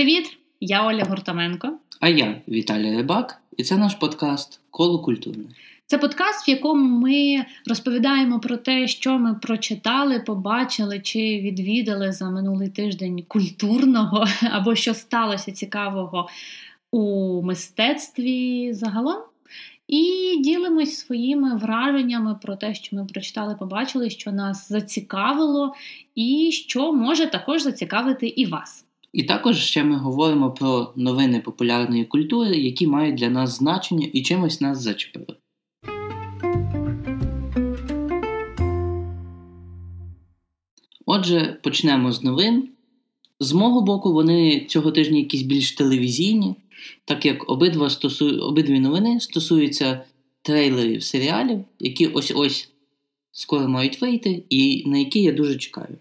Привіт! Я Оля Гуртаменко. А я Віталій Рибак, і це наш подкаст Коло культурне. Це подкаст, в якому ми розповідаємо про те, що ми прочитали, побачили чи відвідали за минулий тиждень культурного, або що сталося цікавого у мистецтві загалом. І ділимось своїми враженнями про те, що ми прочитали, побачили, що нас зацікавило, і що може також зацікавити і вас. І також ще ми говоримо про новини популярної культури, які мають для нас значення і чимось нас зачепили. Отже, почнемо з новин. З мого боку, вони цього тижня якісь більш телевізійні, так як обидва стосу... обидві новини стосуються трейлерів серіалів, які ось-ось скоро мають вийти, і на які я дуже чекаю.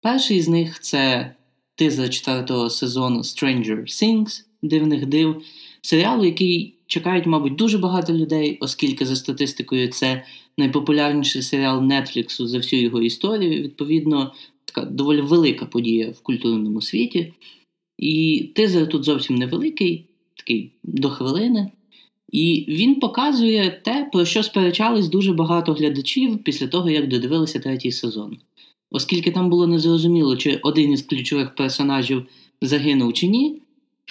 Перший з них це тизер четвертого сезону Stranger Things дивних див, серіалу, який чекають, мабуть, дуже багато людей, оскільки за статистикою це найпопулярніший серіал Netflix за всю його історію. Відповідно, така доволі велика подія в культурному світі. І тизер тут зовсім невеликий, такий до хвилини. І він показує те, про що сперечались дуже багато глядачів після того, як додивилися третій сезон. Оскільки там було незрозуміло, чи один із ключових персонажів загинув чи ні,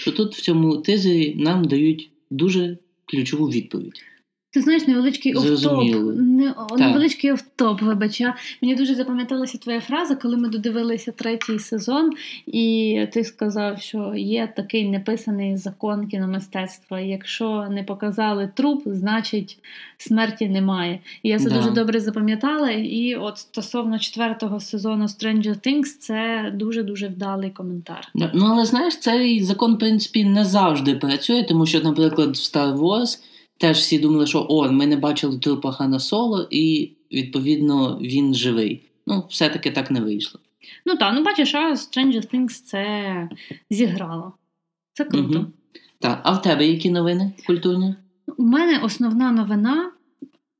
то тут в цьому тизері нам дають дуже ключову відповідь. Ти знаєш, невеличкий офтоп. Не, невеличкий офтоп, вибача. Мені дуже запам'яталася твоя фраза, коли ми додивилися третій сезон, і ти сказав, що є такий неписаний закон кіномистецтва. Якщо не показали труп, значить смерті немає. І я це да. дуже добре запам'ятала. І от стосовно четвертого сезону Stranger Things, це дуже дуже вдалий коментар. Ну але знаєш, цей закон, в принципі, не завжди працює, тому що, наприклад, в Star Wars теж всі думали, що о, ми не бачили трупа Хана Соло, і відповідно він живий. Ну, все-таки так не вийшло. Ну так, ну бачиш, а Stranger Things це зіграло. Це круто. Угу. Так, а в тебе які новини культурні? У мене основна новина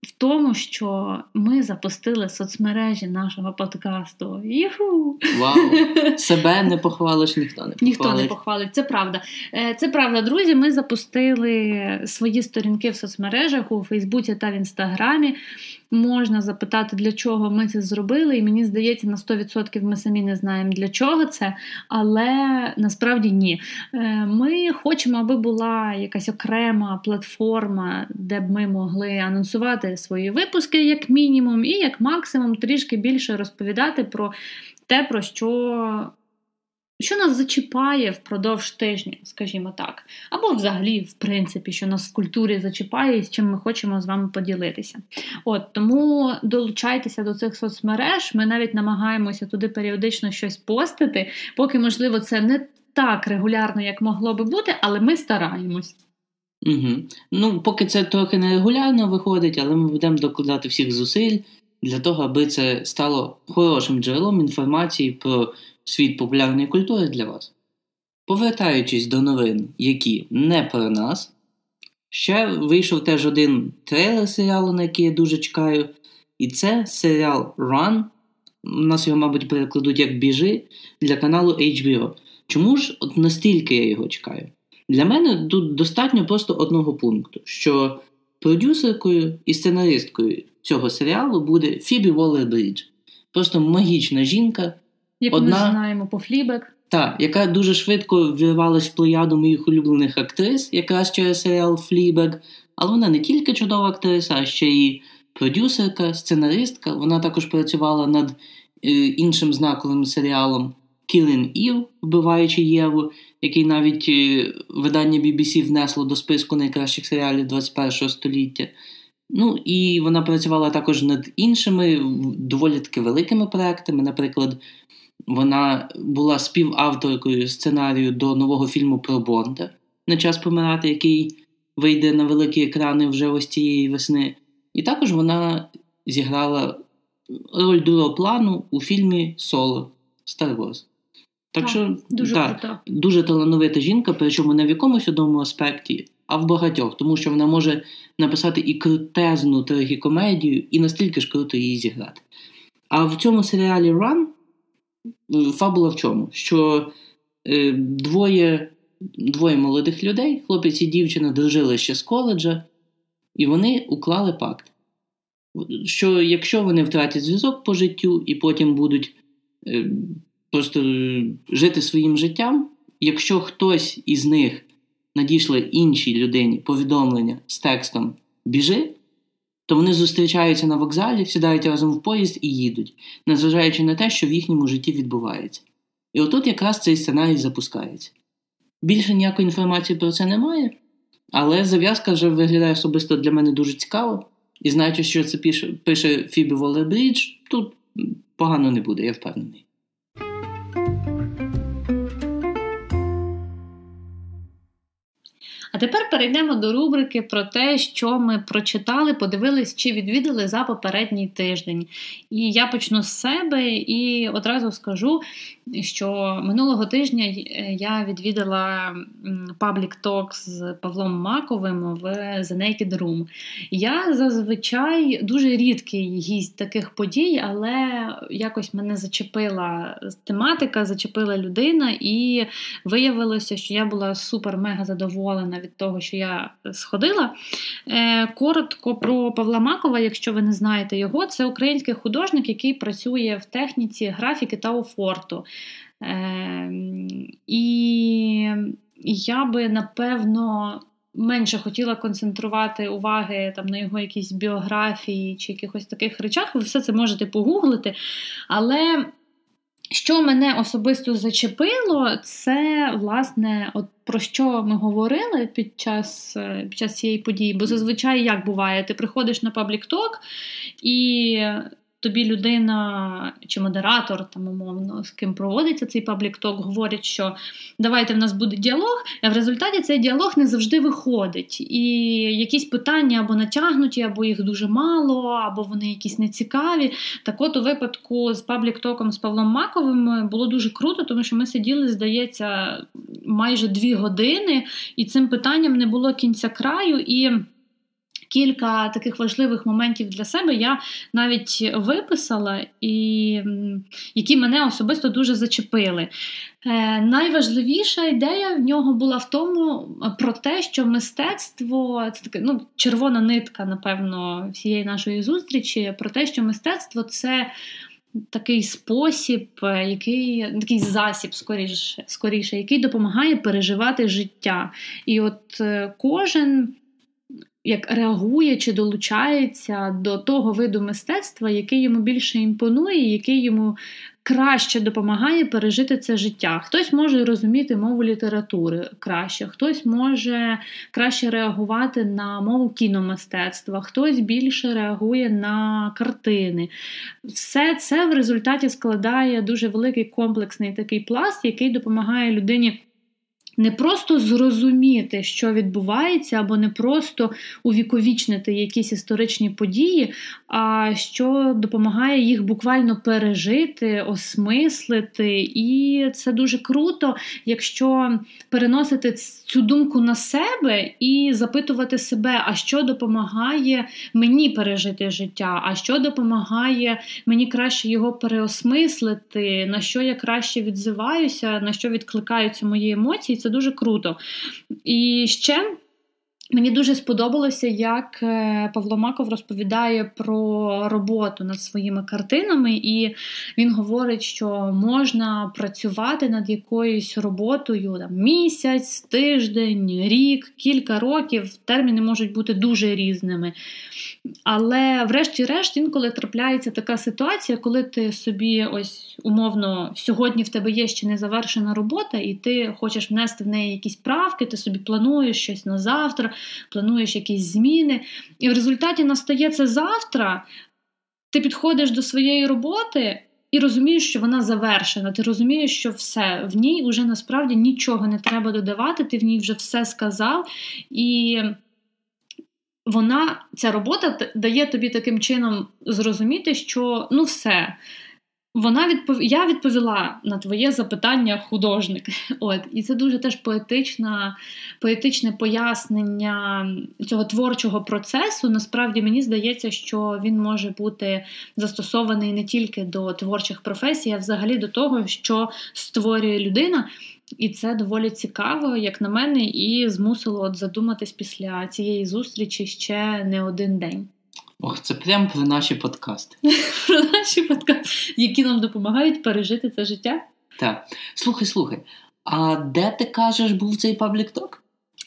в тому, що ми запустили соцмережі нашого подкасту. Юху! Вау! Себе не похвалиш, ніхто не похвалить. Ніхто не похвалить. Це правда. Е, це правда, друзі. Ми запустили свої сторінки в соцмережах у Фейсбуці та в Інстаграмі можна запитати, для чого ми це зробили, і мені здається, на 100% ми самі не знаємо, для чого це, але насправді ні. Е, ми хочемо, аби була якась окрема платформа, де б ми могли анонсувати свої випуски, як мінімум, і як максимум трішки більше розповідати про те, про що що нас зачіпає впродовж тижня, скажімо так, або взагалі, в принципі, що нас в культурі зачіпає і з чим ми хочемо з вами поділитися. От Тому долучайтеся до цих соцмереж. Ми навіть намагаємося туди періодично щось постити, поки, можливо, це не так регулярно, як могло би бути, але ми стараємось. Угу. Ну, поки це трохи нерегулярно виходить, але ми будемо докладати всіх зусиль для того, аби це стало хорошим джерелом інформації про світ популярної культури для вас. Повертаючись до новин, які не про нас, ще вийшов теж один трейлер серіалу, на який я дуже чекаю. І це серіал Run. У нас його, мабуть, перекладуть як біжи для каналу HBO. Чому ж от настільки я його чекаю? Для мене тут достатньо просто одного пункту: що продюсеркою і сценаристкою цього серіалу буде Фібі Воллер-Брідж. Просто магічна жінка, Яку Одна, ми знаємо по Fleabag. Так, яка дуже швидко вірвалась в плеяду моїх улюблених актрис, якраз через серіал Fleabag. Але вона не тільки чудова актриса, а ще й продюсерка, сценаристка. Вона також працювала над е, іншим знаковим серіалом Killing Eve, вбиваючи Єву, який навіть е, видання BBC внесло до списку найкращих серіалів 21 століття. Ну і вона працювала також над іншими доволі таки великими проектами, наприклад. Вона була співавторкою сценарію до нового фільму про Бонда на час помирати, який вийде на великі екрани вже ось цієї весни. І також вона зіграла роль другого плану у фільмі Соло Star Wars. Так, так що дуже так, дуже талановита жінка, причому не в якомусь одному аспекті, а в багатьох, тому що вона може написати і крутезну трагікомедію, і настільки ж круто її зіграти. А в цьому серіалі Run фабула в чому? Що е, двоє двоє молодих людей, хлопець і дівчина, дружили ще з коледжа, і вони уклали пакт. Що якщо вони втратять зв'язок по життю і потім будуть е, просто жити своїм життям, якщо хтось із них надійшли іншій людині повідомлення з текстом Біжи, то вони зустрічаються на вокзалі, сідають разом в поїзд і їдуть, незважаючи на те, що в їхньому житті відбувається. І отут якраз цей сценарій запускається. Більше ніякої інформації про це немає, але зав'язка вже виглядає особисто для мене дуже цікаво. І знаючи, що це пише, Фібі Воллер-Брідж, тут погано не буде, я впевнений. Тепер перейдемо до рубрики про те, що ми прочитали, подивились чи відвідали за попередній тиждень. І я почну з себе і одразу скажу, що минулого тижня я відвідала Talk з Павлом Маковим в The Naked Room. Я зазвичай дуже рідкий гість таких подій, але якось мене зачепила тематика, зачепила людина, і виявилося, що я була супер-мега задоволена від того, що я сходила. Е, коротко про Павла Макова, якщо ви не знаєте його, це український художник, який працює в техніці графіки та офорту. Е, і я би напевно. Менше хотіла концентрувати уваги там на його якісь біографії чи якихось таких речах. Ви все це можете погуглити. Але що мене особисто зачепило, це власне от про що ми говорили під час е, під час цієї події. Бо зазвичай як буває, ти приходиш на паблік ток і тобі людина чи модератор, там умовно, з ким проводиться цей public talk, говорить, що давайте в нас буде діалог, а в результаті цей діалог не завжди виходить. І якісь питання або натягнуті, або їх дуже мало, або вони якісь нецікаві. Так от у випадку з public talk ом з Павлом Маковим було дуже круто, тому що ми сиділи, здається, майже дві години, і цим питанням не було кінця краю. і кілька таких важливих моментів для себе я навіть виписала, і які мене особисто дуже зачепили. Е, Найважливіша ідея в нього була в тому про те, що мистецтво це таке ну, червона нитка, напевно, всієї нашої зустрічі, про те, що мистецтво це. Такий спосіб, який такий засіб, скоріше, скоріше, який допомагає переживати життя. І от е, кожен як реагує чи долучається до того виду мистецтва, який йому більше імпонує, який йому краще допомагає пережити це життя. Хтось може розуміти мову літератури краще, хтось може краще реагувати на мову кіномистецтва, хтось більше реагує на картини. Все це в результаті складає дуже великий комплексний такий пласт, який допомагає людині не просто зрозуміти, що відбувається, або не просто увіковічнити якісь історичні події, а що допомагає їх буквально пережити, осмислити. І це дуже круто, якщо переносити цю думку на себе і запитувати себе, а що допомагає мені пережити життя, а що допомагає мені краще його переосмислити, на що я краще відзиваюся, на що відкликаються мої емоції. Це дуже круто. І ще. Мені дуже сподобалося, як е, Павло Маков розповідає про роботу над своїми картинами, і він говорить, що можна працювати над якоюсь роботою там, місяць, тиждень, рік, кілька років. Терміни можуть бути дуже різними. Але, врешті-решт, інколи трапляється така ситуація, коли ти собі ось умовно сьогодні в тебе є ще не завершена робота, і ти хочеш внести в неї якісь правки, ти собі плануєш щось на завтра, плануєш якісь зміни. І в результаті настає це завтра, ти підходиш до своєї роботи. І розумієш, що вона завершена. Ти розумієш, що все в ній вже насправді нічого не треба додавати, ти в ній вже все сказав. І вона, ця робота дає тобі таким чином зрозуміти, що ну все. Вона відпов... Я відповіла на твоє запитання художник. От, І це дуже теж поетична, поетичне пояснення цього творчого процесу. Насправді мені здається, що він може бути застосований не тільки до творчих професій, а взагалі до того, що створює людина. І це доволі цікаво, як на мене, і змусило от задуматись після цієї зустрічі ще не один день. Ох, це прямо про наші подкасти. Про наші подкасти, які нам допомагають пережити це життя. Так. Слухай, слухай. А де ти кажеш, був цей public talk?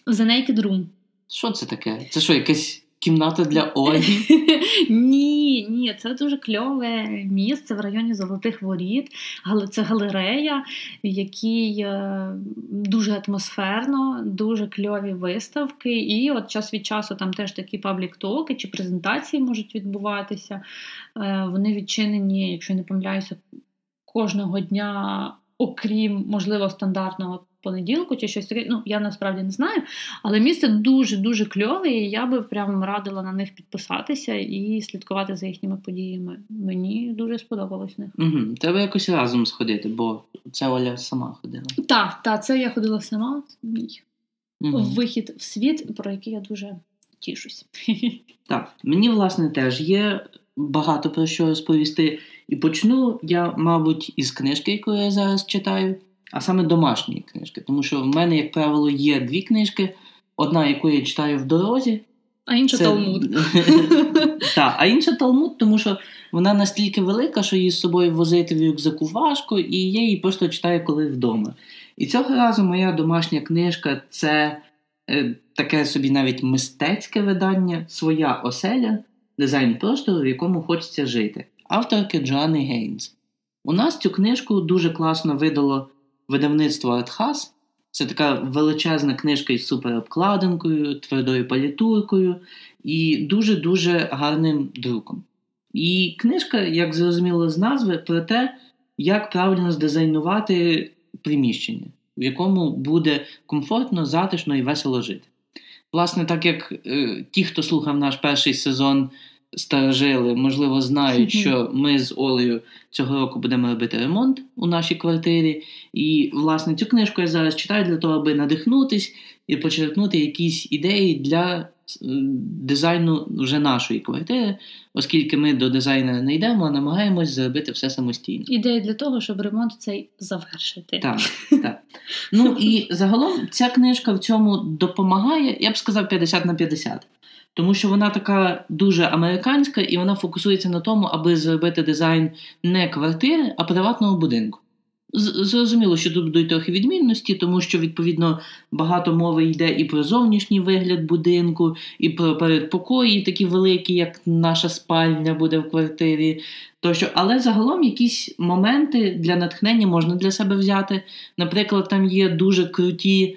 The Naked Room. Що це таке? Це що, якась кімната для голих? Ні, ні, це дуже кльове місце в районі Золотих Воріт. але Це галерея, в якій е, дуже атмосферно, дуже кльові виставки. І от час від часу там теж такі public talk и чи презентації можуть відбуватися. Е, вони відчинені, якщо не помиляюся, кожного дня, окрім можливо стандартного понеділку чи щось таке. Ну, я насправді не знаю. Але місце дуже-дуже кльове, і я би прямо радила на них підписатися і слідкувати за їхніми подіями. Мені дуже сподобалось них. Угу. Треба якось разом сходити, бо це Оля сама ходила. Так, так, це я ходила сама. Мій угу. вихід в світ, про який я дуже тішусь. Так, мені, власне, теж є багато про що розповісти. І почну я, мабуть, із книжки, яку я зараз читаю а саме домашні книжки. Тому що в мене, як правило, є дві книжки: одна, яку я читаю в дорозі, а інша це... Талмуд. Так, а інша Талмуд, тому що вона настільки велика, що її з собою возити в рюкзаку важко, і я її просто читаю, коли вдома. І цього разу моя домашня книжка це е, таке собі навіть мистецьке видання, своя оселя, дизайн простору, в якому хочеться жити. Авторки Джоанни Гейнс. У нас цю книжку дуже класно видало видавництво Артхас. Це така величезна книжка із суперобкладинкою, твердою палітуркою і дуже-дуже гарним друком. І книжка, як зрозуміло з назви, про те, як правильно здизайнувати приміщення, в якому буде комфортно, затишно і весело жити. Власне, так як е, ті, хто слухав наш перший сезон старожили, можливо, знають, що ми з Олею цього року будемо робити ремонт у нашій квартирі. І, власне, цю книжку я зараз читаю для того, аби надихнутись і почерпнути якісь ідеї для дизайну вже нашої квартири, оскільки ми до дизайнера не йдемо, а намагаємось зробити все самостійно. Ідея для того, щоб ремонт цей завершити. Так, так. Ну і загалом ця книжка в цьому допомагає, я б сказав, 50 на 50. Тому що вона така дуже американська і вона фокусується на тому, аби зробити дизайн не квартири, а приватного будинку. Зрозуміло, що тут будуть трохи відмінності, тому що, відповідно, багато мови йде і про зовнішній вигляд будинку, і про передпокої, такі великі, як наша спальня буде в квартирі. Тощо, але загалом якісь моменти для натхнення можна для себе взяти. Наприклад, там є дуже круті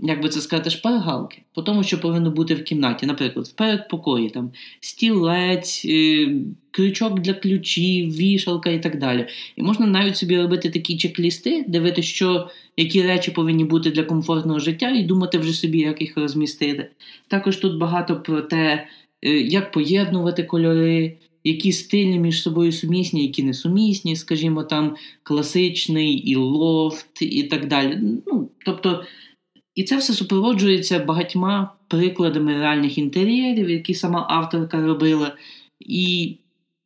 як би це сказати, шпаргалки по тому, що повинно бути в кімнаті. Наприклад, в передпокої, там стілець, е, крючок для ключів, вішалка і так далі. І можна навіть собі робити такі чек-лісти, дивитися, що, які речі повинні бути для комфортного життя, і думати вже собі, як їх розмістити. Також тут багато про те, е, як поєднувати кольори. Які стилі між собою сумісні, які не сумісні, скажімо, там класичний і лофт, і так далі. Ну, Тобто і це все супроводжується багатьма прикладами реальних інтер'єрів, які сама авторка робила. І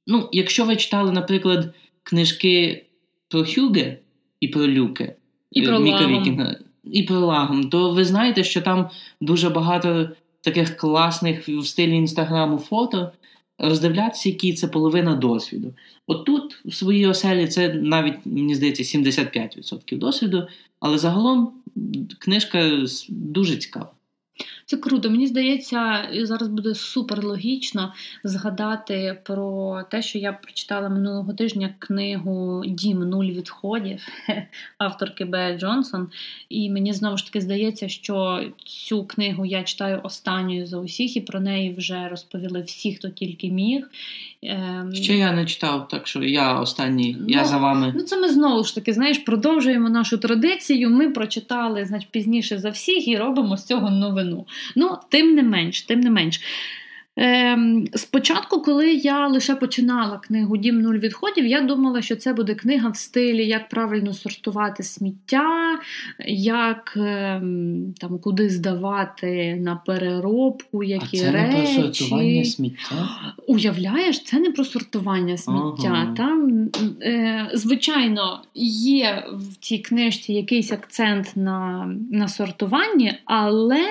ну, якщо ви читали, наприклад, книжки про Хюге і про Люке, і про Міка Вікінга, і про Лагом, то ви знаєте, що там дуже багато таких класних в стилі інстаграму фото. Роздивлятися, які це половина досвіду. От тут в своїй оселі це навіть, мені здається, 75% досвіду, але загалом книжка дуже цікава. Це круто. Мені здається, зараз буде супер логічно згадати про те, що я прочитала минулого тижня книгу Дім нуль відходів авторки Б. Джонсон. І мені знову ж таки здається, що цю книгу я читаю останньою за усіх, і про неї вже розповіли всі, хто тільки міг. Ем, Ще я не читав, так що я останній, ну, я за вами. Ну, це ми знову ж таки, знаєш, продовжуємо нашу традицію. Ми прочитали значить, пізніше за всіх і робимо з цього новину. Ну, тим не менш, тим не менш. Ем, Спочатку, коли я лише починала книгу Дім нуль відходів, я думала, що це буде книга в стилі, як правильно сортувати сміття, як ем, там куди здавати на переробку, які а це речі. не про сортування сміття. Уявляєш, це не про сортування сміття. Ага. Там, е, звичайно, є в цій книжці якийсь акцент на, на сортуванні, але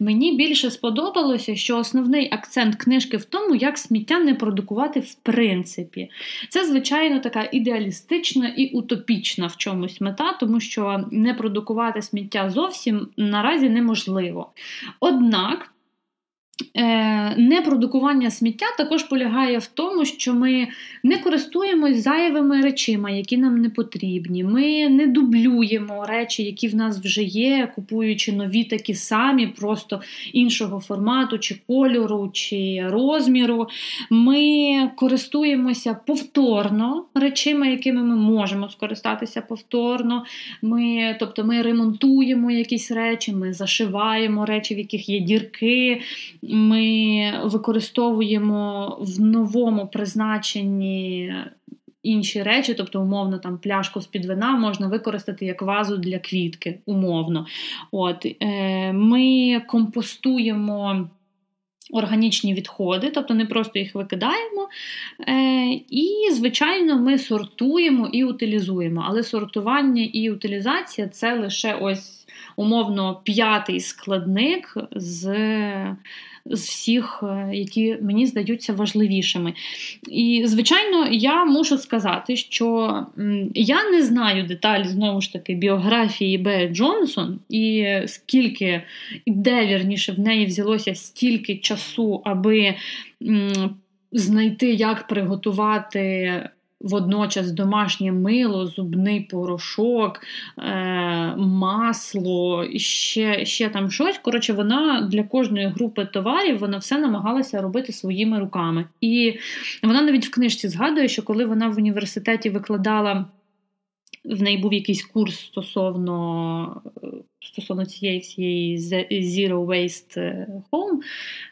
мені більше сподобалося, що основний акцент акцент книжки в тому, як сміття не продукувати в принципі. Це, звичайно, така ідеалістична і утопічна в чомусь мета, тому що не продукувати сміття зовсім наразі неможливо. Однак. Е, непродукування сміття також полягає в тому, що ми не користуємось зайвими речима, які нам не потрібні. Ми не дублюємо речі, які в нас вже є, купуючи нові такі самі, просто іншого формату, чи кольору, чи розміру. Ми користуємося повторно речима, якими ми можемо скористатися повторно. Ми, Тобто ми ремонтуємо якісь речі, ми зашиваємо речі, в яких є дірки ми використовуємо в новому призначенні інші речі, тобто, умовно, там пляшку з-під вина можна використати як вазу для квітки, умовно. От, е, Ми компостуємо. Органічні відходи, тобто не просто їх викидаємо. Е, І, звичайно, ми сортуємо і утилізуємо. Але сортування і утилізація це лише ось умовно п'ятий складник з з всіх, е, які мені здаються важливішими. І, звичайно, я мушу сказати, що я не знаю деталі знову ж таки біографії Б. Джонсон, і скільки, де вірніше в неї взялося стільки часу, аби знайти, як приготувати водночас домашнє мило, зубний порошок, е, масло, ще ще там щось. Коротше, вона для кожної групи товарів вона все намагалася робити своїми руками. І вона навіть в книжці згадує, що коли вона в університеті викладала. В неї був якийсь курс стосовно стосовно цієї всієї Zero Waste е, Home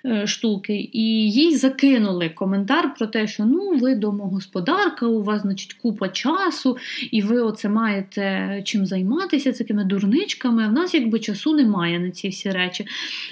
е, штуки, і їй закинули коментар про те, що ну, ви домогосподарка, у вас значить, купа часу, і ви оце маєте чим займатися такими дурничками. А в нас якби часу немає на ці всі речі.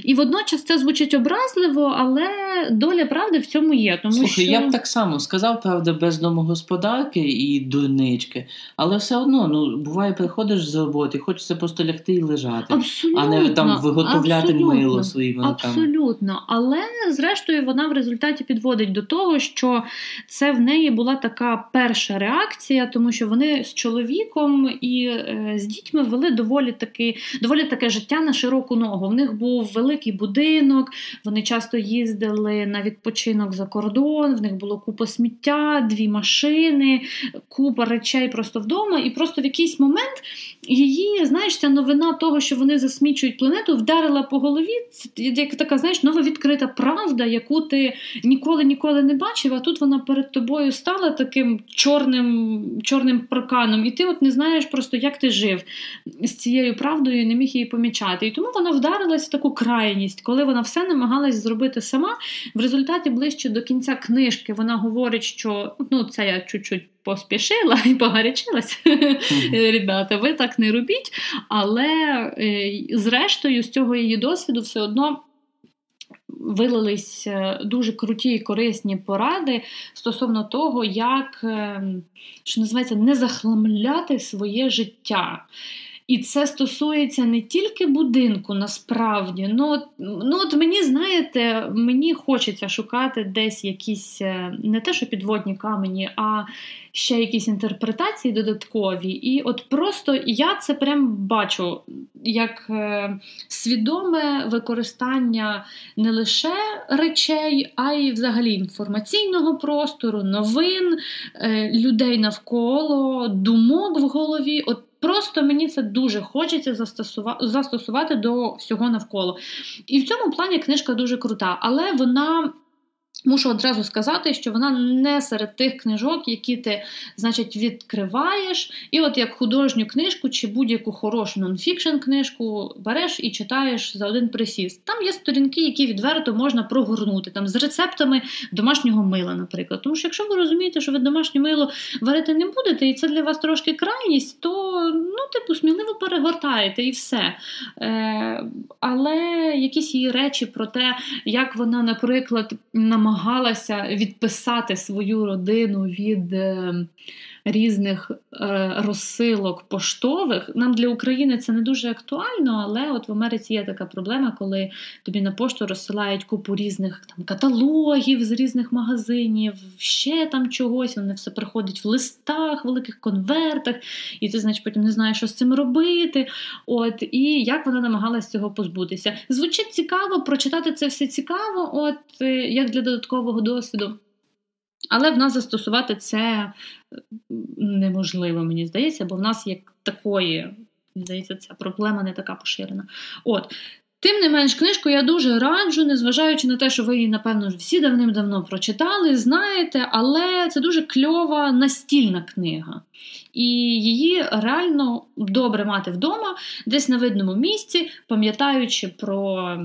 І водночас це звучить образливо, але доля правди в цьому є. Тому Слухай, що... я б так само сказав, правда, без домогосподарки і дурнички, але все одно ну, буває, приходиш з роботи, хочеться просто лягти і лежати лежати, абсолютно, а не там виготовляти абсолютно, мило своїми руками. Абсолютно. Але зрештою вона в результаті підводить до того, що це в неї була така перша реакція, тому що вони з чоловіком і е, з дітьми вели доволі таки, доволі таке життя на широку ногу. В них був великий будинок, вони часто їздили на відпочинок за кордон, в них було купа сміття, дві машини, купа речей просто вдома. І просто в якийсь момент її, знаєш, ця новина того того, що вони засмічують планету, вдарила по голові. Це як така, знаєш, нововідкрита правда, яку ти ніколи ніколи не бачив, а тут вона перед тобою стала таким чорним чорним парканом, і ти от не знаєш просто, як ти жив з цією правдою і не міг її помічати. І тому вона вдарилась в таку крайність, коли вона все намагалась зробити сама. В результаті ближче до кінця книжки вона говорить, що ну це я чуть-чуть поспішила і погарячилась. Mm-hmm. Ребята, ви так не робіть. Але е, зрештою, з цього її досвіду все одно. Вилились е, дуже круті і корисні поради стосовно того, як е, що називається не захламляти своє життя. І це стосується не тільки будинку, насправді. Ну, от, ну от мені, знаєте, мені хочеться шукати десь якісь не те, що підводні камені, а ще якісь інтерпретації додаткові. І от просто я це прям бачу як е, свідоме використання не лише речей, а й взагалі інформаційного простору, новин, е, людей навколо, думок в голові. От Просто мені це дуже хочеться застосувати застосувати до всього навколо. І в цьому плані книжка дуже крута, але вона Мушу одразу сказати, що вона не серед тих книжок, які ти, значить, відкриваєш, і от як художню книжку чи будь-яку хорошу нонфікшн книжку береш і читаєш за один присіст. Там є сторінки, які відверто можна прогорнути, там з рецептами домашнього мила, наприклад. Тому що якщо ви розумієте, що ви домашнє мило варити не будете, і це для вас трошки крайність, то ну, типу, сміливо перегортаєте і все. Е, Але якісь її речі про те, як вона, наприклад, намагається намагалася відписати свою родину від е, різних е, розсилок поштових. Нам для України це не дуже актуально, але от в Америці є така проблема, коли тобі на пошту розсилають купу різних там каталогів з різних магазинів, ще там чогось. Вони все приходять в листах, великих конвертах, і ти, значить, потім не знаєш, що з цим робити. От і як вона намагалась цього позбутися. Звучить цікаво, прочитати це все цікаво, от е, як для додаткового досвіду. Але в нас застосувати це неможливо, мені здається, бо в нас як такої, мені здається, ця проблема не така поширена. От. Тим не менш, книжку я дуже раджу, незважаючи на те, що ви її, напевно, всі давним-давно прочитали, знаєте, але це дуже кльова настільна книга. І її реально добре мати вдома, десь на видному місці, пам'ятаючи про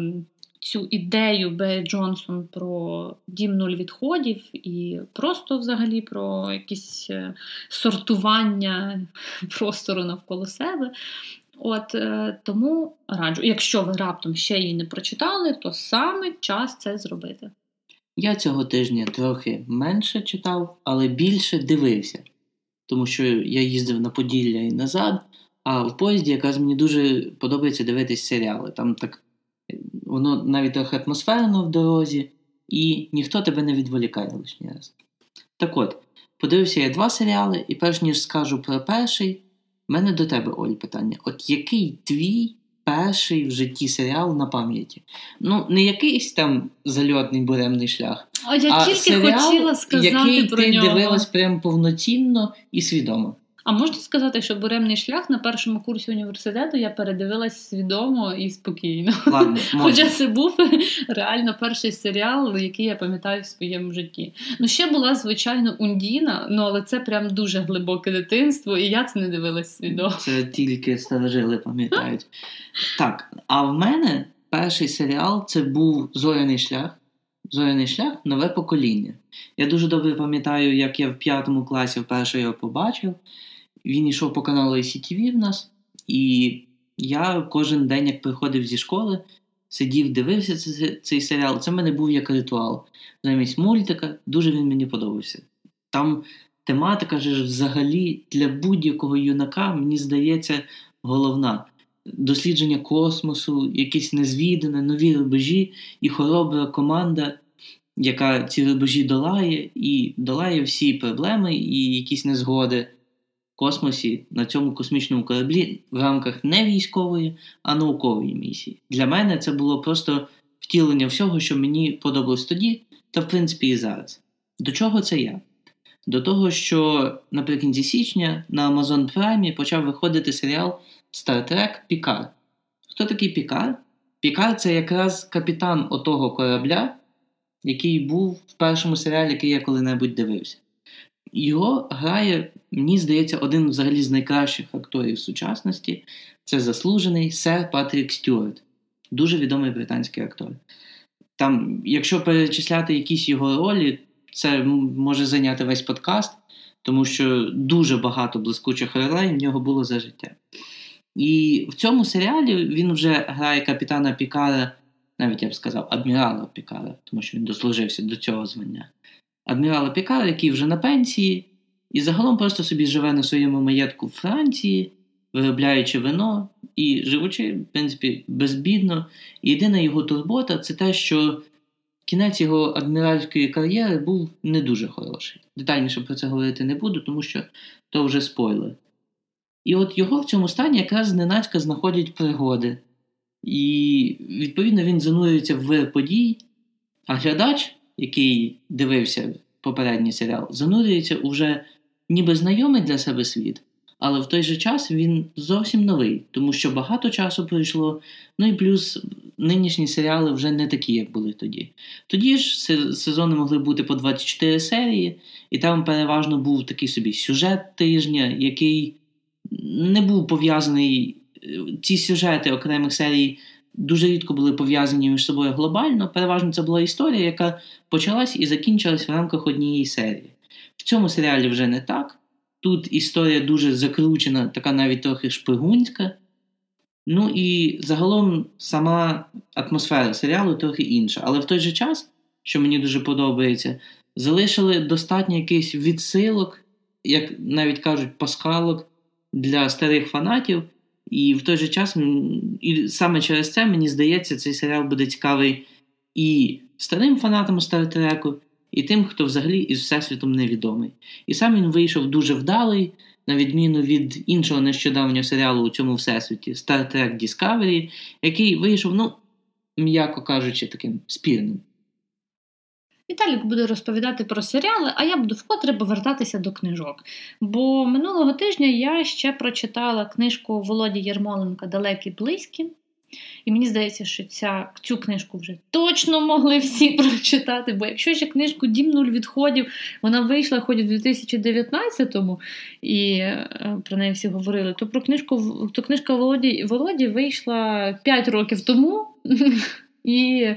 цю ідею Б. Джонсон про дім нуль відходів і просто взагалі про якісь е, сортування простору навколо себе. От е, Тому раджу, якщо ви раптом ще її не прочитали, то саме час це зробити. Я цього тижня трохи менше читав, але більше дивився, тому що я їздив на Поділля і назад, а в поїзді якраз мені дуже подобається дивитись серіали. Там так воно навіть трохи атмосферно в дорозі, і ніхто тебе не відволікає лишній раз. Так от, подивився я два серіали, і перш ніж скажу про перший, в мене до тебе, Оль, питання: от який твій перший в житті серіал на пам'яті? Ну, не якийсь там зальотний буремний шлях, а я а тільки серіал, хотіла сказати який про ти нього. дивилась прям повноцінно і свідомо. А можна сказати, що буремний шлях на першому курсі університету я передивилась свідомо і спокійно. Ладно, Хоча це був реально перший серіал, який я пам'ятаю в своєму житті. Ну, ще була, звичайно, Ундіна, ну але це прям дуже глибоке дитинство, і я це не дивилась свідомо. Це тільки старожили пам'ятають. Так, а в мене перший серіал це був Зоряний шлях. Зоряний шлях нове покоління. Я дуже добре пам'ятаю, як я в п'ятому класі вперше його побачив. Він йшов по каналу ICTV в нас, і я кожен день, як приходив зі школи, сидів, дивився цей, цей серіал. Це в мене був як ритуал. Замість мультика, дуже він мені подобався. Там тематика ж взагалі для будь-якого юнака, мені здається, головна. Дослідження космосу, якісь незвідане, нові рубежі і хоробра команда, яка ці рубежі долає, і долає всі проблеми і якісь незгоди космосі на цьому космічному кораблі в рамках не військової, а наукової місії. Для мене це було просто втілення всього, що мені подобалось тоді, та в принципі і зараз. До чого це я? До того, що наприкінці січня на Amazon Prime почав виходити серіал Star Trek Пікар. Хто такий Пікар? Пікар це якраз капітан отого корабля, який був в першому серіалі, який я коли-небудь дивився. Його грає, мені здається, один взагалі з найкращих акторів сучасності. Це заслужений сер Патрік Стюарт, дуже відомий британський актор. Там, якщо перечисляти якісь його ролі, це може зайняти весь подкаст, тому що дуже багато блискучих ролей в нього було за життя. І в цьому серіалі він вже грає капітана Пікара, навіть я б сказав, адмірала Пікара, тому що він дослужився до цього звання адмірала Пікара, який вже на пенсії, і загалом просто собі живе на своєму маєтку в Франції, виробляючи вино і живучи, в принципі, безбідно. Єдина його турбота це те, що кінець його адміральської кар'єри був не дуже хороший. Детальніше про це говорити не буду, тому що то вже спойлер. І от його в цьому стані якраз зненацька знаходять пригоди. І, відповідно, він занурюється в вир подій, а глядач який дивився попередній серіал, занурюється у вже ніби знайомий для себе світ, але в той же час він зовсім новий, тому що багато часу пройшло. Ну і плюс нинішні серіали вже не такі, як були тоді. Тоді ж сезони могли бути по 24 серії, і там переважно був такий собі сюжет тижня, який не був пов'язаний. Е, ці сюжети окремих серій дуже рідко були пов'язані між собою глобально. Переважно це була історія, яка почалась і закінчилась в рамках однієї серії. В цьому серіалі вже не так. Тут історія дуже закручена, така навіть трохи шпигунська. Ну і загалом сама атмосфера серіалу трохи інша. Але в той же час, що мені дуже подобається, залишили достатньо якихось відсилок, як навіть кажуть, пасхалок для старих фанатів. І в той же час, і саме через це, мені здається, цей серіал буде цікавий і старим фанатам Стартреку, і тим, хто взагалі із Всесвітом невідомий. І сам він вийшов дуже вдалий, на відміну від іншого нещодавнього серіалу у цьому всесвіті Star Trek Discovery, який вийшов, ну, м'яко кажучи, таким спірним. Віталік буде розповідати про серіали, а я буду вкотре повертатися до книжок. Бо минулого тижня я ще прочитала книжку Володі Єрмоленка Далекі близькі. І мені здається, що ця, цю книжку вже точно могли всі прочитати. Бо якщо ще книжку Дім нуль відходів, вона вийшла хоч у 2019-му, і е, про неї всі говорили, то про книжку то книжка Володі Володі вийшла 5 років тому. І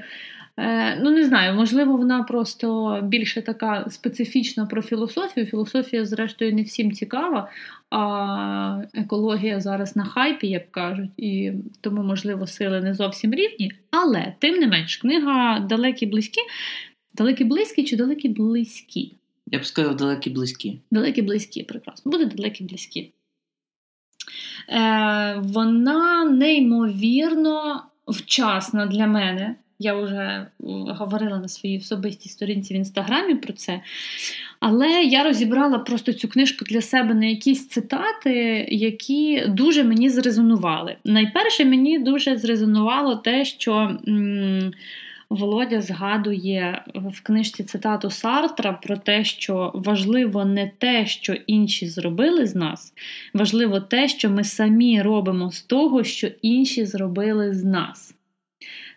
ну, не знаю, можливо, вона просто більше така специфічна про філософію. Філософія, зрештою, не всім цікава, а екологія зараз на хайпі, як кажуть, і тому, можливо, сили не зовсім рівні. Але, тим не менш, книга далекі близькі. Далекі близькі чи далекі близькі? Я б сказав, далекі близькі. Далекі близькі, прекрасно. Буде далекі близькі. Е, Вона неймовірно вчасна для мене. Я вже говорила на своїй особистій сторінці в інстаграмі про це. Але я розібрала просто цю книжку для себе на якісь цитати, які дуже мені зрезонували. Найперше, мені дуже зрезонувало те, що м- Володя згадує в книжці цитату Сартра про те, що важливо не те, що інші зробили з нас, важливо те, що ми самі робимо з того, що інші зробили з нас.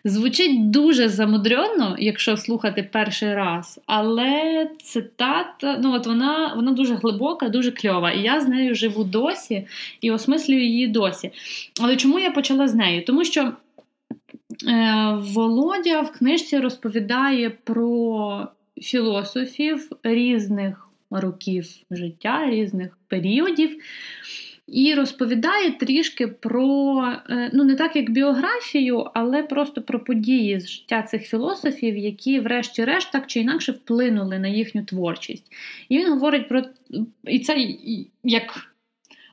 Звучить дуже замудрено, якщо слухати перший раз, але цитата, ну от вона вона дуже глибока, дуже кльова. І я з нею живу досі і осмислюю її досі. Але чому я почала з нею? Тому що е, Володя в книжці розповідає про філософів різних років життя, різних періодів. І розповідає трішки про, е, ну не так як біографію, але просто про події з життя цих філософів, які, врешті-решт, так чи інакше вплинули на їхню творчість. І він говорить про і це як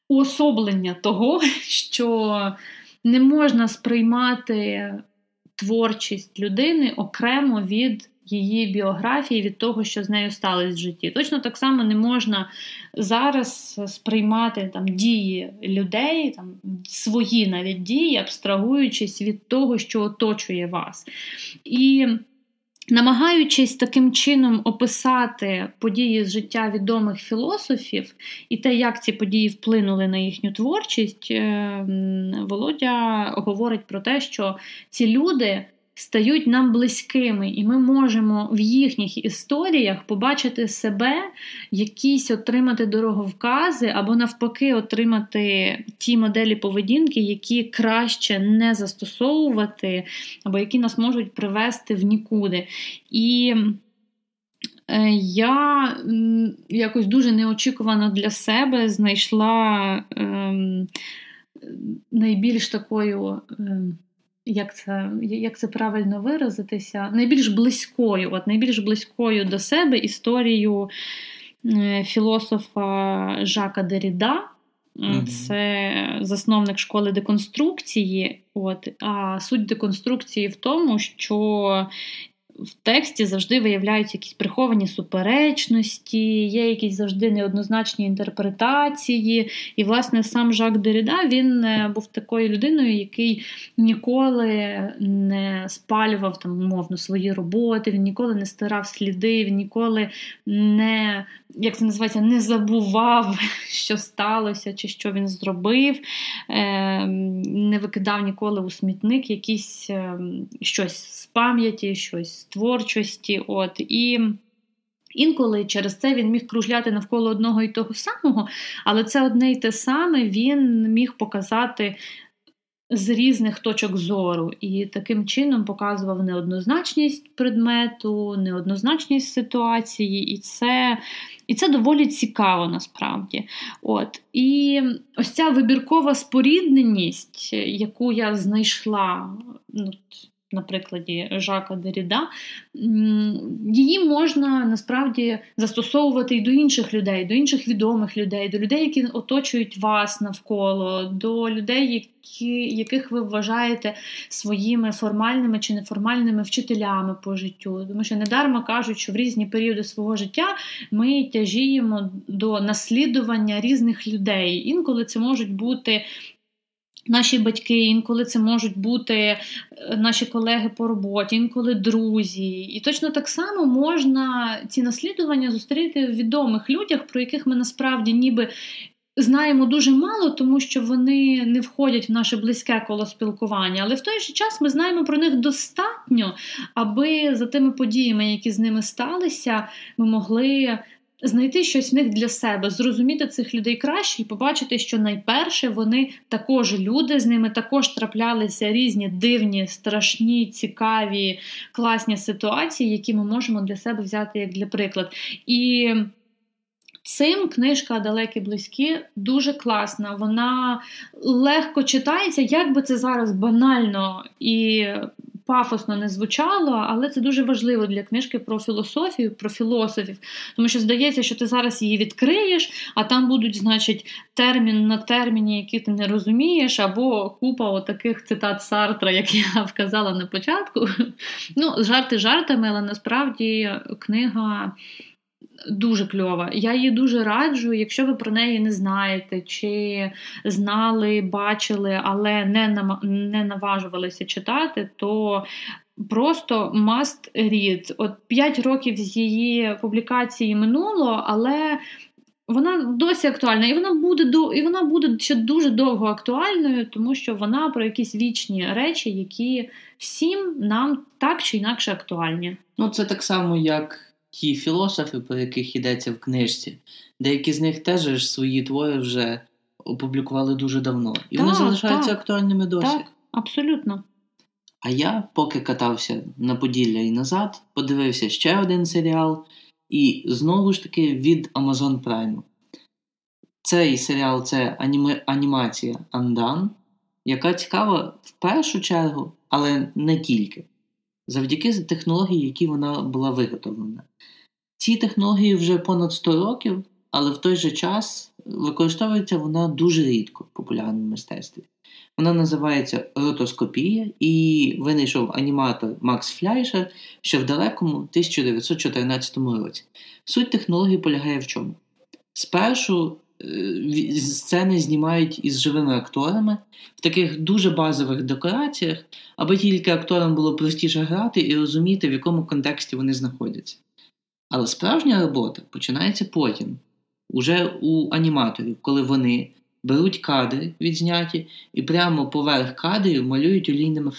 уособлення того, що не можна сприймати творчість людини окремо від її біографії від того, що з нею сталося в житті. Точно так само не можна зараз сприймати там дії людей, там свої навіть дії, абстрагуючись від того, що оточує вас. І Намагаючись таким чином описати події з життя відомих філософів і те, як ці події вплинули на їхню творчість, е, Володя говорить про те, що ці люди стають нам близькими, і ми можемо в їхніх історіях побачити себе, якісь отримати дороговкази, або навпаки, отримати ті моделі поведінки, які краще не застосовувати, або які нас можуть привести в нікуди. І е, я якось дуже неочікувано для себе знайшла ем, найбільш такою. Ем, як це як це правильно виразитися, найбільш близькою, от найбільш близькою до себе історією е, філософа Жака Деріда. Mm-hmm. Це засновник школи деконструкції. От, А суть деконструкції в тому, що в тексті завжди виявляються якісь приховані суперечності, є якісь завжди неоднозначні інтерпретації. І, власне, сам Жак Деріда він е, був такою людиною, який ніколи не спалював там, умовно, свої роботи, він ніколи не стирав сліди, він ніколи не як це називається, не забував, що сталося чи що він зробив, ем, не викидав ніколи у смітник якісь ем, щось з пам'яті, щось творчості. От, І Інколи через це він міг кружляти навколо одного і того самого, але це одне й те саме він міг показати з різних точок зору, і таким чином показував неоднозначність предмету, неоднозначність ситуації, і це і це доволі цікаво насправді. От. І ось ця вибіркова спорідненість, яку я знайшла. ну, на прикладі Жака Деріда, її можна насправді застосовувати і до інших людей, до інших відомих людей, до людей, які оточують вас навколо, до людей, які, яких ви вважаєте своїми формальними чи неформальними вчителями по життю. Тому що недарма кажуть, що в різні періоди свого життя ми тяжіємо до наслідування різних людей. Інколи це можуть бути Наші батьки, інколи це можуть бути е, наші колеги по роботі, інколи друзі. І точно так само можна ці наслідування зустріти в відомих людях, про яких ми насправді ніби знаємо дуже мало, тому що вони не входять в наше близьке коло спілкування. Але в той же час ми знаємо про них достатньо, аби за тими подіями, які з ними сталися, ми могли знайти щось в них для себе, зрозуміти цих людей краще і побачити, що найперше вони також люди, з ними також траплялися різні дивні, страшні, цікаві, класні ситуації, які ми можемо для себе взяти як для приклад. І Цим книжка далекі близькі дуже класна. Вона легко читається, як би це зараз банально і пафосно не звучало, але це дуже важливо для книжки про філософію, про філософів. Тому що здається, що ти зараз її відкриєш, а там будуть, значить, термін на терміні, які ти не розумієш, або купа таких цитат Сартра, як я вказала на початку. Ну, жарти жартами, але насправді книга дуже кльова. Я її дуже раджу, якщо ви про неї не знаєте, чи знали, бачили, але не не наважувалися читати, то просто must read. От 5 років з її публікації минуло, але. Вона досі актуальна, і вона буде і вона буде ще дуже довго актуальною, тому що вона про якісь вічні речі, які всім нам так чи інакше актуальні. Ну, це так само, як ті філософи, про яких йдеться в книжці, деякі з них теж свої твори вже опублікували дуже давно. І так, вони залишаються так, актуальними досі. Так, Абсолютно. А я, поки катався на Поділля і назад, подивився ще один серіал, і знову ж таки від Amazon Prime. Цей серіал це аніме, анімація Андан, яка цікава в першу чергу, але не тільки завдяки технології, які вона була виготовлена. Ці технології вже понад 100 років, але в той же час використовується вона дуже рідко в популярному мистецтві. Вона називається ротоскопія і винайшов аніматор Макс Фляйшер ще в далекому 1914 році. Суть технології полягає в чому? Спершу сцени знімають із живими акторами в таких дуже базових декораціях, аби тільки акторам було простіше грати і розуміти, в якому контексті вони знаходяться. Але справжня робота починається потім, уже у аніматорів, коли вони беруть кадри відзняті і прямо поверх кадрів малюють олійними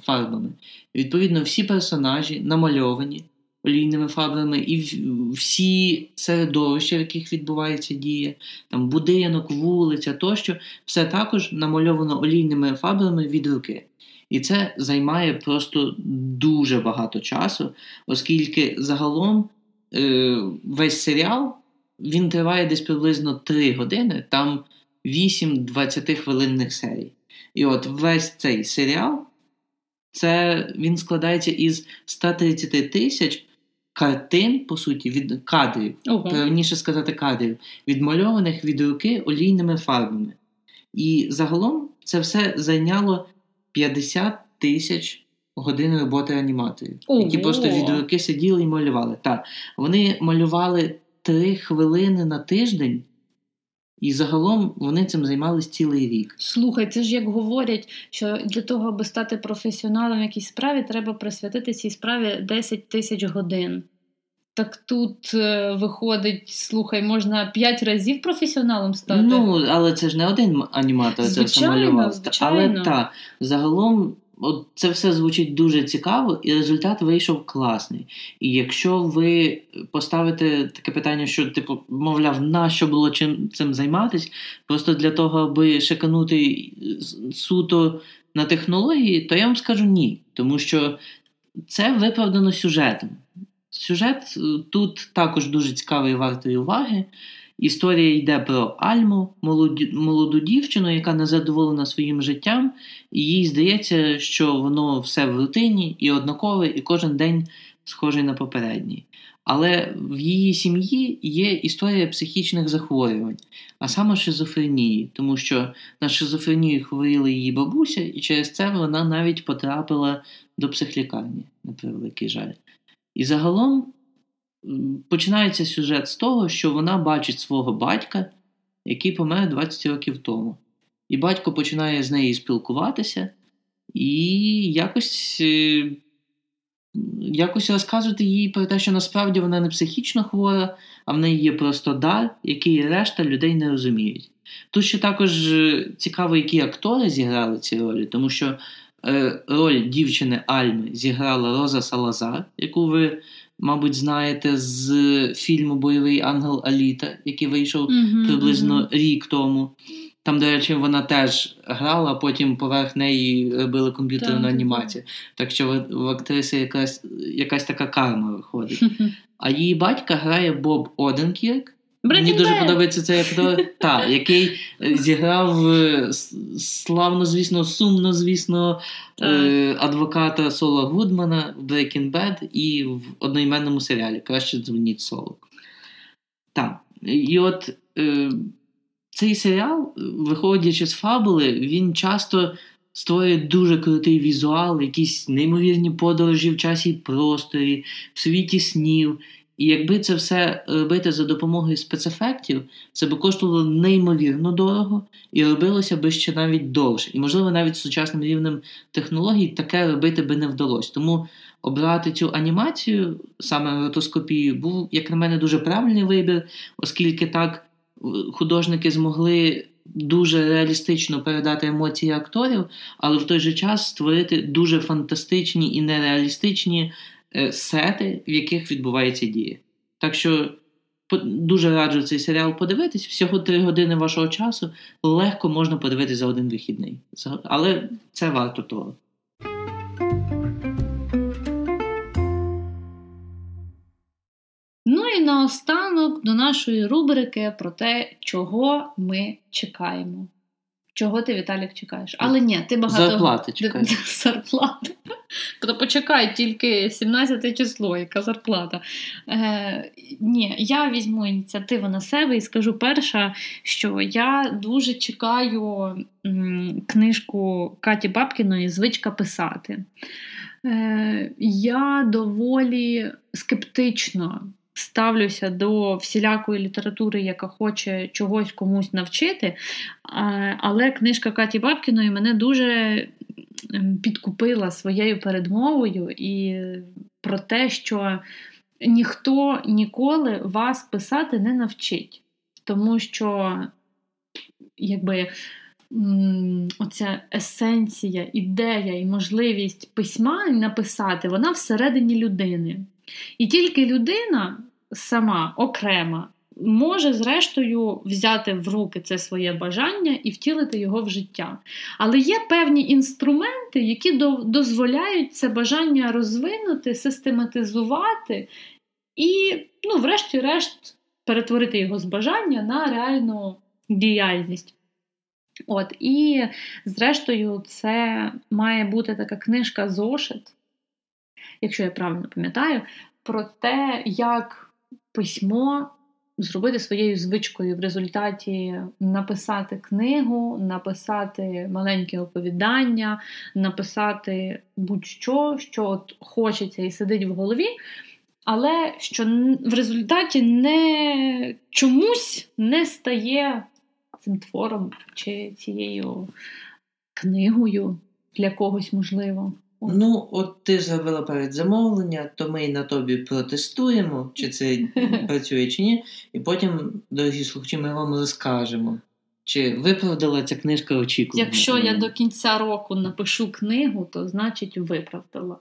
фарбами. Відповідно, всі персонажі намальовані олійними фабрами, і всі середовища, в яких відбувається дія, там будинок, вулиця тощо, все також намальовано олійними фабрами від руки. І це займає просто дуже багато часу, оскільки загалом е, весь серіал він триває десь приблизно 3 години, там 8 20 хвилинних серій. І от весь цей серіал це він складається із 130 тисяч картин, по суті, від кадрів, ага. правильніше сказати, кадрів, відмальованих від руки олійними фарбами. І загалом це все зайняло 50 тисяч годин роботи аніматорів, Ого! які просто від руки сиділи і малювали. Так, вони малювали три хвилини на тиждень, і загалом вони цим займались цілий рік. Слухай, це ж як говорять, що для того, аби стати професіоналом в якійсь справі, треба присвятити цій справі 10 тисяч годин. Так тут е, виходить, слухай, можна 5 разів професіоналом стати. Ну, але це ж не один аніматор це все малював. звичайно. Але так, загалом от це все звучить дуже цікаво, і результат вийшов класний. І якщо ви поставите таке питання, що, типу, мовляв, нащо було чим цим займатись, просто для того, аби шиканути суто на технології, то я вам скажу ні. Тому що це виправдано сюжетом. Сюжет е, тут також дуже цікавий і вартий уваги. Історія йде про Альму, молоді, молоду дівчину, яка не задоволена своїм життям, і їй здається, що воно все в рутині і однакове, і кожен день схожий на попередній. Але в її сім'ї є історія психічних захворювань, а саме шизофренії, тому що на шизофренію хворіла її бабуся, і через це вона навіть потрапила до психлікарні, на превеликий жаль. І загалом починається сюжет з того, що вона бачить свого батька, який помер 20 років тому. І батько починає з нею спілкуватися і якось, е, якось розказувати їй про те, що насправді вона не психічно хвора, а в неї є просто дар, який решта людей не розуміють. Тут ще також е, цікаво, які актори зіграли ці ролі, тому що е, роль дівчини Альми зіграла Роза Салазар, яку ви, мабуть, знаєте з фільму Бойовий ангел Аліта, який вийшов Мгм, приблизно мгм. рік тому. Там, до речі, вона теж грала, а потім поверх неї робили комп'ютерну Так, так, анімацію. Так що в, актриси якась, якась така карма виходить. А її батька грає Боб Оденкірк. Мені дуже подобається цей актор, та, який е, зіграв е, славно, звісно, сумно, звісно, е, адвоката Сола Гудмана в Breaking Bad і в одноіменному серіалі Краще дзвоніть Солу. Так. І от е, цей серіал, виходячи з фабули, він часто створює дуже крутий візуал, якісь неймовірні подорожі в часі і просторі, в світі снів. І якби це все робити за допомогою спецефектів, це би коштувало неймовірно дорого і робилося би ще навіть довше. І, можливо, навіть сучасним рівнем технологій таке робити би не вдалося. Тому обрати цю анімацію, саме ротоскопію, був, як на мене, дуже правильний вибір, оскільки так художники змогли дуже реалістично передати емоції акторів, але в той же час створити дуже фантастичні і нереалістичні е, сети, в яких відбувається дія. Так що дуже раджу цей серіал подивитись. Всього три години вашого часу легко можна подивитися за один вихідний. Але це варто того. Наостанок до нашої рубрики про те, чого ми чекаємо. Чого ти, Віталік, чекаєш? Але ні, ти багато Зарплати чекаю. Зарплати. То почекай тільки 17 число, яка зарплата. Е, ні, я візьму ініціативу на себе і скажу перша, що я дуже чекаю м, книжку Каті Бабкіної Звичка писати. Е, я доволі скептично ставлюся до всілякої літератури, яка хоче чогось комусь навчити. Але книжка Каті Бабкіної мене дуже ем, підкупила своєю передмовою і про те, що ніхто ніколи вас писати не навчить. Тому що, якби. Оця есенція, ідея і можливість письма написати, вона всередині людини. І тільки людина сама окрема може, зрештою, взяти в руки це своє бажання і втілити його в життя. Але є певні інструменти, які до- дозволяють це бажання розвинути, систематизувати і, ну, врешті-решт, перетворити його з бажання на реальну діяльність. От, і, зрештою, це має бути така книжка Зошит, якщо я правильно пам'ятаю, про те, як письмо зробити своєю звичкою в результаті написати книгу, написати маленьке оповідання, написати будь-що, що от хочеться і сидить в голові. Але що в результаті не чомусь не стає цим твором чи цією книгою для когось можливо. Ну, от ти зробила передзамовлення, то ми на тобі протестуємо, чи це працює, чи ні. І потім, дорогі слухачі, ми вам розкажемо, чи виправдала ця книжка очікування. Якщо я до кінця року напишу книгу, то значить виправдала.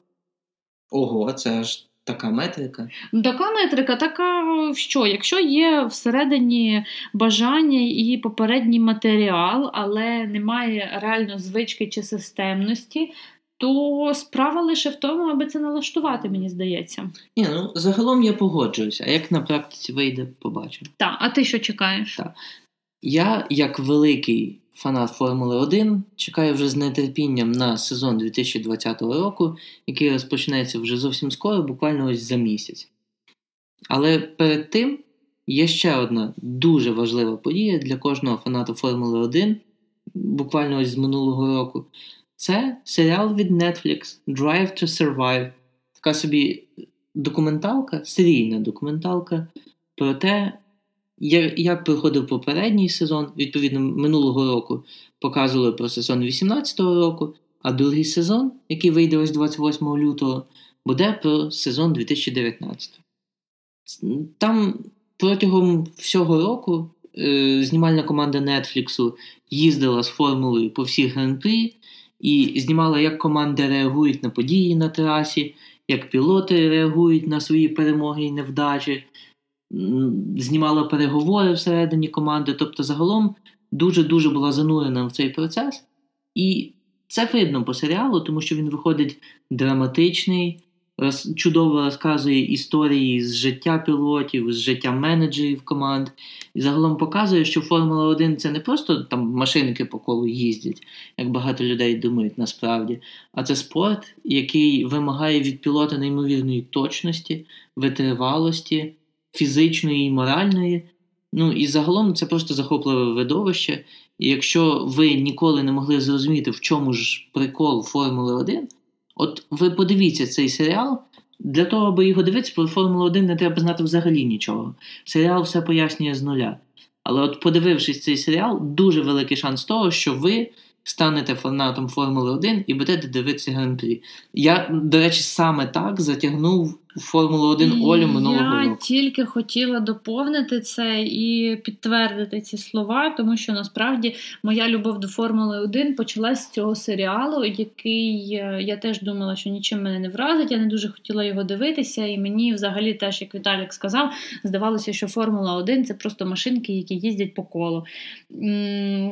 Ого, це ж така метрика. Така метрика, така що? Якщо є всередині бажання і попередній матеріал, але немає реально звички чи системності, то справа лише в тому, аби це налаштувати, мені здається. Ні, ну загалом я погоджуюся, а як на практиці вийде, побачимо. Так, а ти що чекаєш? Так. Я, як великий фанат Формули 1, чекаю вже з нетерпінням на сезон 2020 року, який розпочнеться вже зовсім скоро, буквально ось за місяць. Але перед тим є ще одна дуже важлива подія для кожного фаната Формули 1, буквально ось з минулого року. Це серіал від Netflix Drive to Survive. Така собі документалка, серійна документалка про те, як проходив попередній сезон, відповідно, минулого року показували про сезон 2018 року, а другий сезон, який вийде ось 28 лютого, буде про сезон 2019. Там протягом всього року е, знімальна команда Netflix їздила з формулою по всіх гран-прі, і знімала, як команди реагують на події на трасі, як пілоти реагують на свої перемоги і невдачі, знімала переговори всередині команди. Тобто, загалом дуже-дуже була занурена в цей процес. І це видно по серіалу, тому що він виходить драматичний, чудово розказує історії з життя пілотів, з життя менеджерів команд. І загалом показує, що Формула 1 це не просто там машинки по колу їздять, як багато людей думають насправді, а це спорт, який вимагає від пілота неймовірної точності, витривалості, фізичної і моральної. Ну і загалом це просто захопливе видовище. І якщо ви ніколи не могли зрозуміти, в чому ж прикол Формули 1, От ви подивіться цей серіал. Для того, аби його дивитися, про Формулу 1 не треба знати взагалі нічого. Серіал все пояснює з нуля. Але от подивившись цей серіал, дуже великий шанс того, що ви станете фанатом Формули 1 і будете дивитися гран-прі. Я, до речі, саме так затягнув Формулу 1 Олю минулого року. Я тільки хотіла доповнити це і підтвердити ці слова, тому що насправді моя любов до Формули 1 почалась з цього серіалу, який е, я теж думала, що нічим мене не вразить. Я не дуже хотіла його дивитися, і мені взагалі, теж, як Віталік сказав, здавалося, що Формула 1 це просто машинки, які їздять по колу.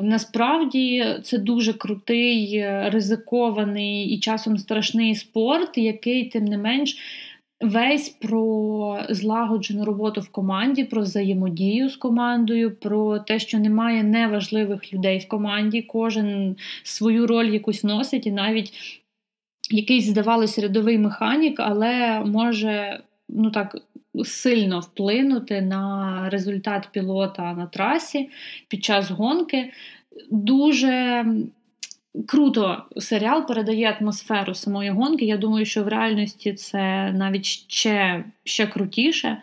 Насправді це дуже крутий, е, ризикований і часом страшний спорт, який, тим не менш, Весь про злагоджену роботу в команді, про взаємодію з командою, про те, що немає неважливих людей в команді, кожен свою роль якусь вносить, і навіть якийсь, здавалося, рядовий механік, але може ну так сильно вплинути на результат пілота на трасі під час гонки. Дуже Круто серіал передає атмосферу самої гонки. Я думаю, що в реальності це навіть ще ще крутіше.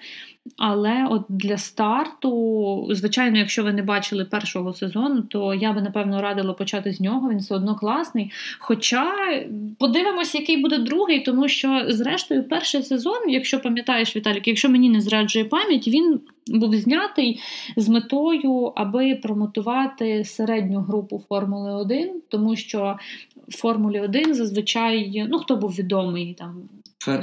Але от для старту, звичайно, якщо ви не бачили першого сезону, то я би напевно радила почати з нього. Він все одно класний. Хоча подивимось, який буде другий, тому що, зрештою, перший сезон, якщо пам'ятаєш Віталік, якщо мені не зраджує пам'ять, він був знятий з метою, аби промотувати середню групу Формули 1, тому що в Формулі 1 зазвичай ну хто був відомий там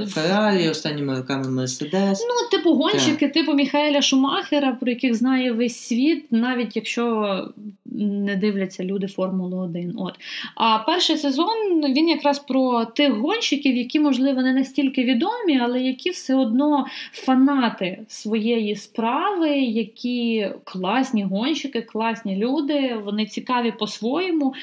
Феррарі, останніми роками Мерседес. Ну, типу гонщики, так. типу Міхаеля Шумахера, про яких знає весь світ, навіть якщо не дивляться люди Формулу 1. От. А перший сезон він якраз про тих гонщиків, які, можливо, не настільки відомі, але які все одно фанати своєї справи, які класні гонщики, класні люди, вони цікаві по-своєму.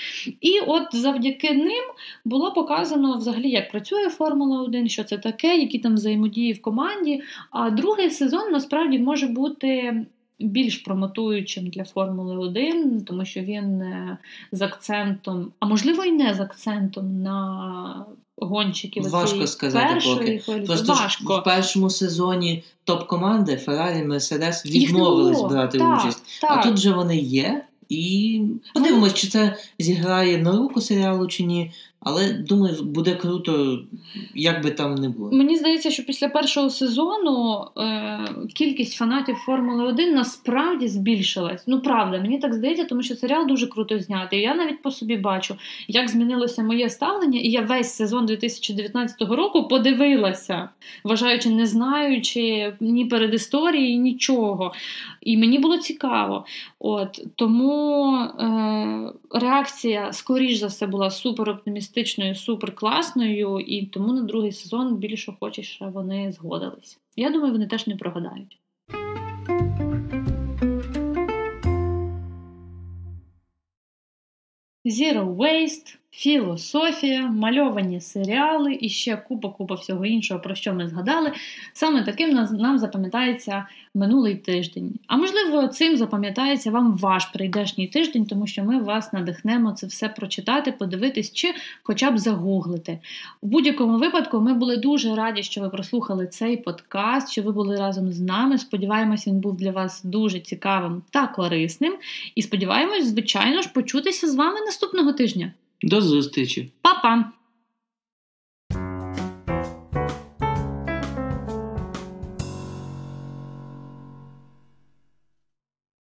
І от завдяки ним було показано взагалі, як працює Формула 1. що це таке, які там взаємодії в команді. А другий сезон насправді може бути більш промотуючим для Формули 1, тому що він е, з акцентом, а можливо і не з акцентом на гонщиків Важко сказати поки. хвилі. Просто Важко. в першому сезоні топ-команди Феррарі, Мерседес відмовились брати Так, участь. Так. А тут же вони є. І подивимось, чи це зіграє на руку серіалу чи ні. Але думаю, буде круто, як би там не було. Мені здається, що після першого сезону е, кількість фанатів Формули 1 насправді збільшилась. Ну правда, мені так здається, тому що серіал дуже круто знятий. Я навіть по собі бачу, як змінилося моє ставлення, і я весь сезон 2019 року подивилася, вважаючи, не знаючи ні перед історією, нічого. І мені було цікаво. От тому е, реакція, скоріш за все, була супер оптимістичною, супер класною, і тому на другий сезон більш щоб вони згодились. Я думаю, вони теж не прогадають. Zero Waste, філософія, мальовані серіали і ще купа-купа всього іншого, про що ми згадали. Саме таким нам запам'ятається минулий тиждень. А можливо, цим запам'ятається вам ваш прийдешній тиждень, тому що ми вас надихнемо це все прочитати, подивитись чи хоча б загуглити. У будь-якому випадку ми були дуже раді, що ви прослухали цей подкаст, що ви були разом з нами. Сподіваємось, він був для вас дуже цікавим та корисним. І сподіваємось, звичайно ж, почутися з вами наступного тижня. До зустрічі! Па-па!